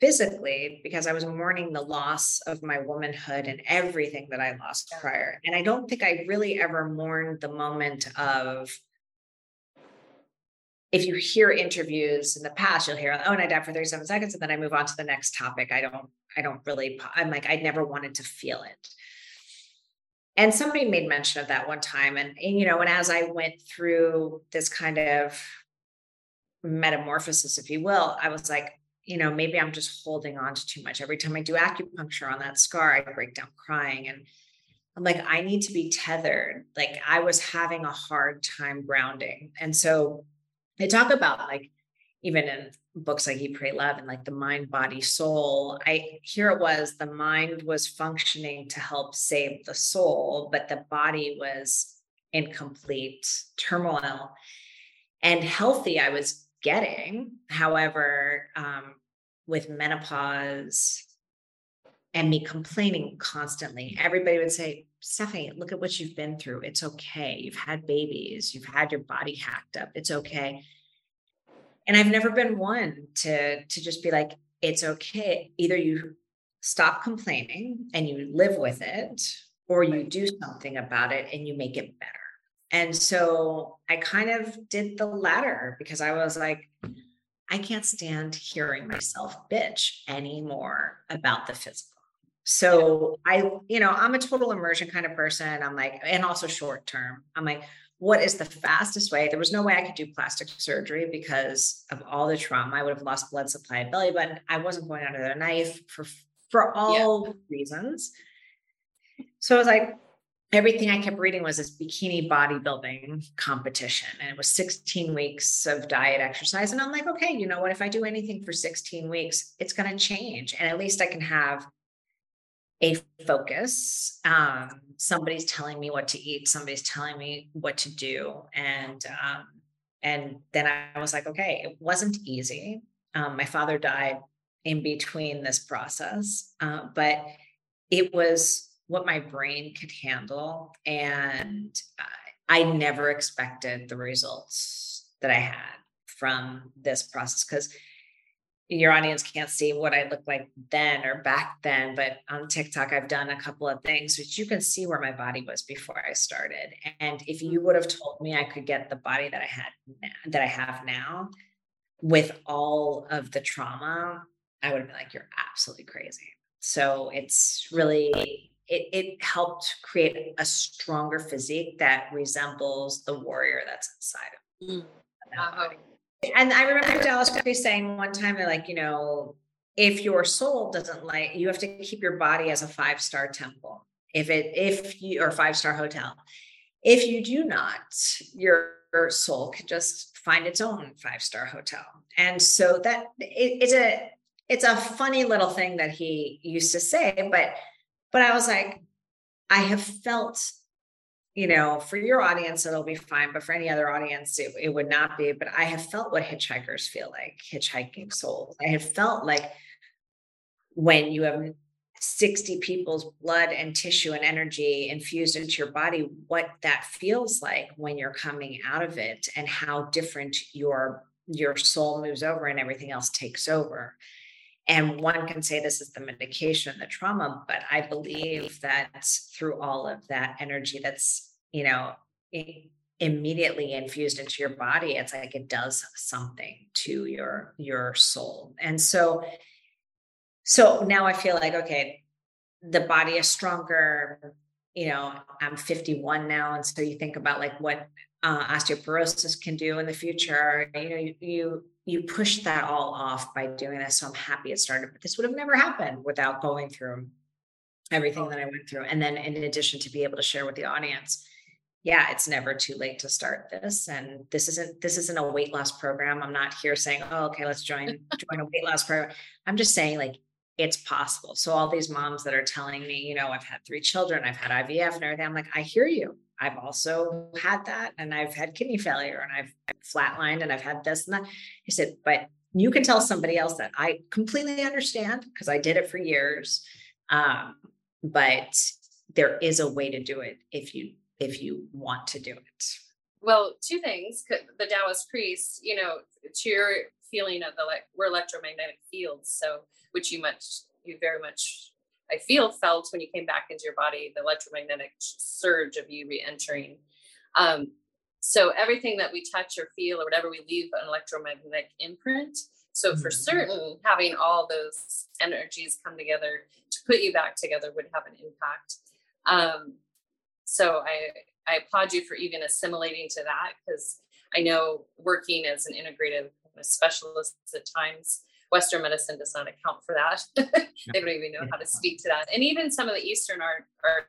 physically because I was mourning the loss of my womanhood and everything that I lost prior. And I don't think I really ever mourned the moment of if you hear interviews in the past, you'll hear, oh, and I died for 37 seconds, and then I move on to the next topic. I don't, I don't really, I'm like, I never wanted to feel it. And somebody made mention of that one time. And, and you know, and as I went through this kind of metamorphosis, if you will, I was like, you know, maybe I'm just holding on to too much. Every time I do acupuncture on that scar, I break down crying. And I'm like, I need to be tethered. Like I was having a hard time grounding. And so they talk about like, even in books like Eat, Pray, Love and like the mind, body, soul, I here it was the mind was functioning to help save the soul, but the body was in complete turmoil. And healthy, I was getting. However, um, with menopause and me complaining constantly, everybody would say, Stephanie, look at what you've been through. It's okay. You've had babies, you've had your body hacked up. It's okay. And I've never been one to, to just be like, it's okay. Either you stop complaining and you live with it, or you do something about it and you make it better. And so I kind of did the latter because I was like, I can't stand hearing myself bitch anymore about the physical. So I, you know, I'm a total immersion kind of person. I'm like, and also short term. I'm like, what is the fastest way? There was no way I could do plastic surgery because of all the trauma. I would have lost blood supply belly button. I wasn't going under the knife for for all yeah. reasons. So I was like, everything I kept reading was this bikini bodybuilding competition. And it was 16 weeks of diet exercise. And I'm like, okay, you know what? If I do anything for 16 weeks, it's going to change. And at least I can have a focus. Um, somebody's telling me what to eat, somebody's telling me what to do. And um, and then I was like, okay, it wasn't easy. Um, my father died in between this process, uh, but it was what my brain could handle. And I never expected the results that I had from this process because your audience can't see what I look like then or back then, but on TikTok, I've done a couple of things which you can see where my body was before I started. And if you would have told me I could get the body that I had that I have now with all of the trauma, I would have been like, you're absolutely crazy. So it's really it, it helped create a stronger physique that resembles the warrior that's inside of mm. Uh-huh. And I remember Taoist priest saying one time, they're like, you know, if your soul doesn't like, you have to keep your body as a five star temple. If it, if you, or five star hotel. If you do not, your soul can just find its own five star hotel. And so that it, it's a, it's a funny little thing that he used to say, but but I was like, I have felt, you know, for your audience, it'll be fine. But for any other audience, it, it would not be. But I have felt what hitchhikers feel like, hitchhiking souls. I have felt like when you have 60 people's blood and tissue and energy infused into your body, what that feels like when you're coming out of it and how different your your soul moves over and everything else takes over. And one can say this is the medication, the trauma, but I believe that through all of that energy that's, you know, immediately infused into your body, it's like it does something to your your soul. And so so now I feel like okay, the body is stronger. You know, I'm 51 now, and so you think about like what uh, osteoporosis can do in the future. You know, you, you you push that all off by doing this. So I'm happy it started, but this would have never happened without going through everything oh. that I went through. And then in addition to be able to share with the audience, yeah, it's never too late to start this. And this isn't this isn't a weight loss program. I'm not here saying, oh, okay, let's join [laughs] join a weight loss program. I'm just saying like it's possible. So all these moms that are telling me, you know, I've had three children, I've had IVF and everything. I'm like, I hear you. I've also had that and I've had kidney failure and I've flatlined and I've had this and that. He said, but you can tell somebody else that I completely understand because I did it for years. Um, but there is a way to do it if you if you want to do it. Well, two things. The Taoist priest, you know, to your feeling of the like we're electromagnetic fields. So which you much you very much I feel felt when you came back into your body, the electromagnetic surge of you re-entering. Um, so everything that we touch or feel or whatever we leave an electromagnetic imprint. So for mm-hmm. certain, having all those energies come together to put you back together would have an impact. Um, so I I applaud you for even assimilating to that because I know working as an integrative specialist at times, Western medicine does not account for that. [laughs] they don't even know how to speak to that. And even some of the Eastern art are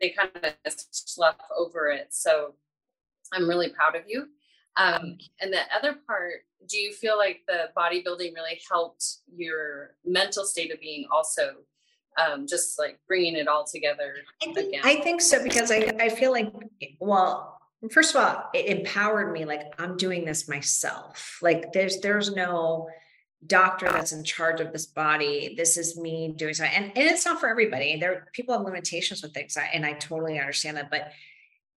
they kind of slough over it. So I'm really proud of you. Um, and the other part, do you feel like the bodybuilding really helped your mental state of being also? Um, just like bringing it all together I think, again. I think so because I, I feel like, well, first of all, it empowered me. Like I'm doing this myself. Like there's, there's no, doctor that's in charge of this body. This is me doing something. And, and it's not for everybody. There people have limitations with things. And I totally understand that. But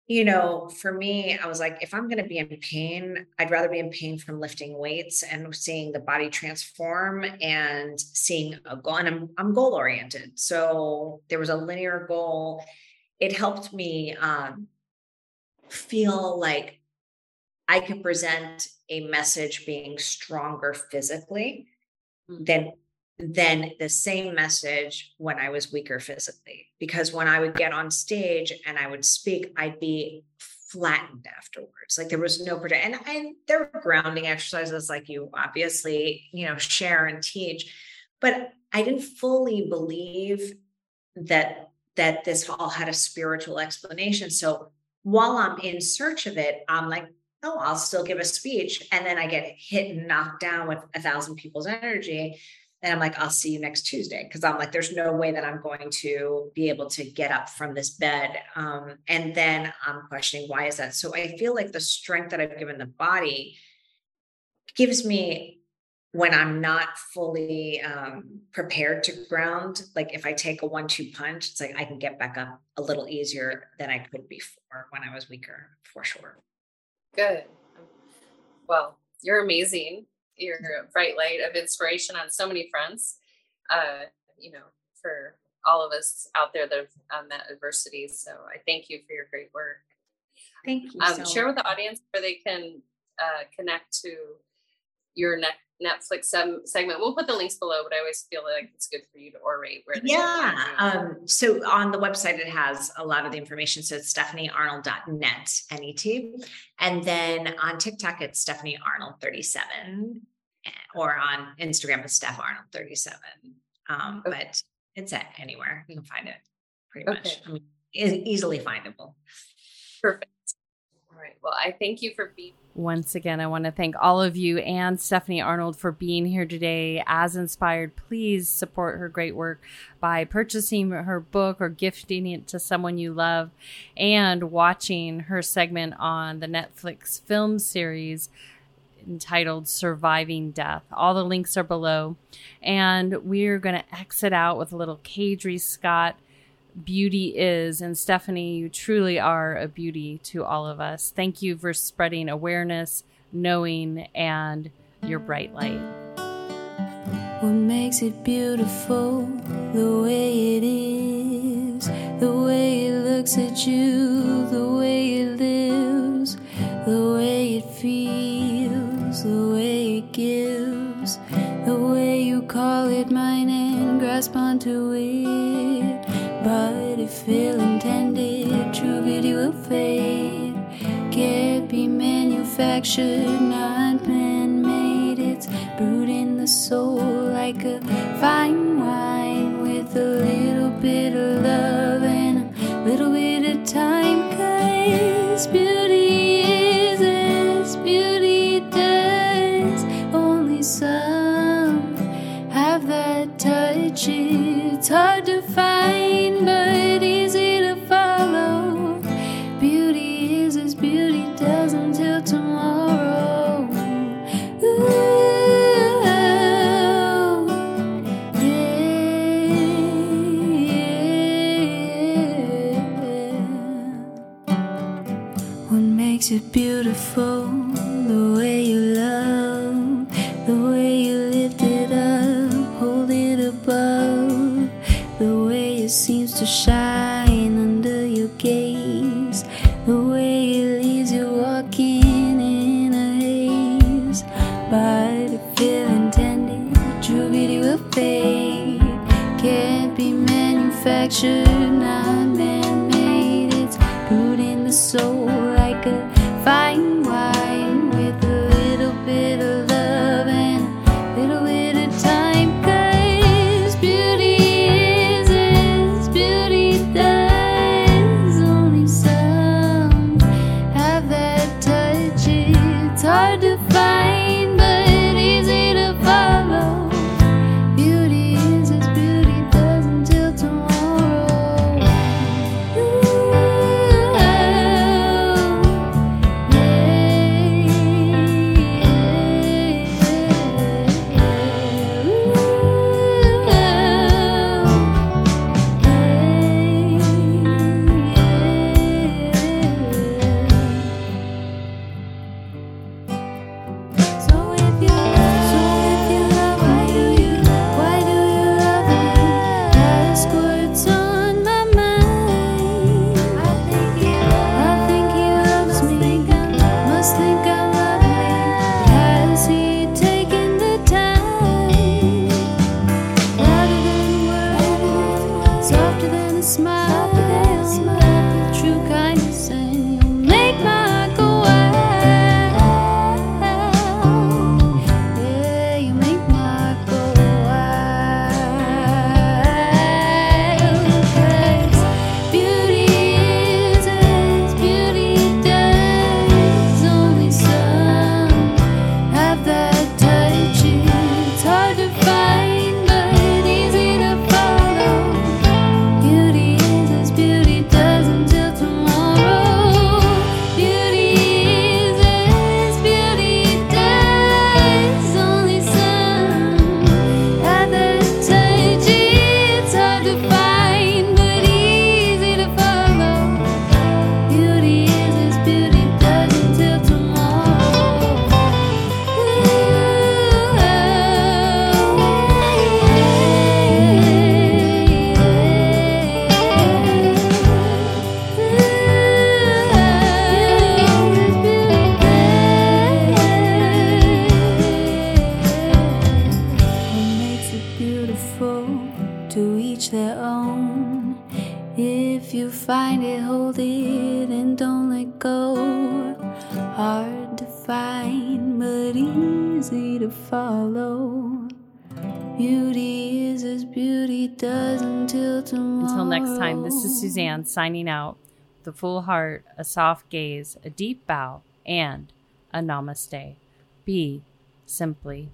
you know, for me, I was like, if I'm going to be in pain, I'd rather be in pain from lifting weights and seeing the body transform and seeing a goal. And I'm, I'm goal oriented. So there was a linear goal. It helped me um, feel like I could present a message being stronger physically mm. than than the same message when I was weaker physically. Because when I would get on stage and I would speak, I'd be flattened afterwards. Like there was no. And, and there were grounding exercises like you obviously, you know, share and teach. But I didn't fully believe that that this all had a spiritual explanation. So while I'm in search of it, I'm like, oh, I'll still give a speech. And then I get hit and knocked down with a thousand people's energy. And I'm like, I'll see you next Tuesday. Cause I'm like, there's no way that I'm going to be able to get up from this bed. Um, and then I'm questioning why is that? So I feel like the strength that I've given the body gives me when I'm not fully um, prepared to ground, like if I take a one two punch, it's like I can get back up a little easier than I could before when I was weaker, for sure. Good. Well, you're amazing. You're a bright light of inspiration on so many fronts. Uh, you know, for all of us out there that have met adversity. So I thank you for your great work. Thank you. Um, so share with the audience where they can uh, connect to your next Netflix segment. We'll put the links below, but I always feel like it's good for you to orate where. Yeah. Um, so on the website, it has a lot of the information. So it's stephaniearnold.net, N-E-T. And then on TikTok, it's Stephanie Arnold 37 eh, or on Instagram, it's Steph Arnold 37. Um, okay. But it's at anywhere. You can find it pretty much. Okay. I mean, easily findable. Perfect. Right. Well, I thank you for being once again, I want to thank all of you and Stephanie Arnold for being here today. As inspired, please support her great work by purchasing her book or gifting it to someone you love and watching her segment on the Netflix film series entitled Surviving Death. All the links are below. And we're going to exit out with a little Kadri Scott beauty is. And Stephanie, you truly are a beauty to all of us. Thank you for spreading awareness, knowing, and your bright light. What makes it beautiful, the way it is, the way it looks at you, the way it lives, the way it feels, the way it gives, the way you call it mine and grasp onto it. But if ill intended, true beauty will fade. Can't be manufactured, not man made. It's brewed in the soul like a fine wine with a signing out. The full heart, a soft gaze, a deep bow, and a namaste. Be simply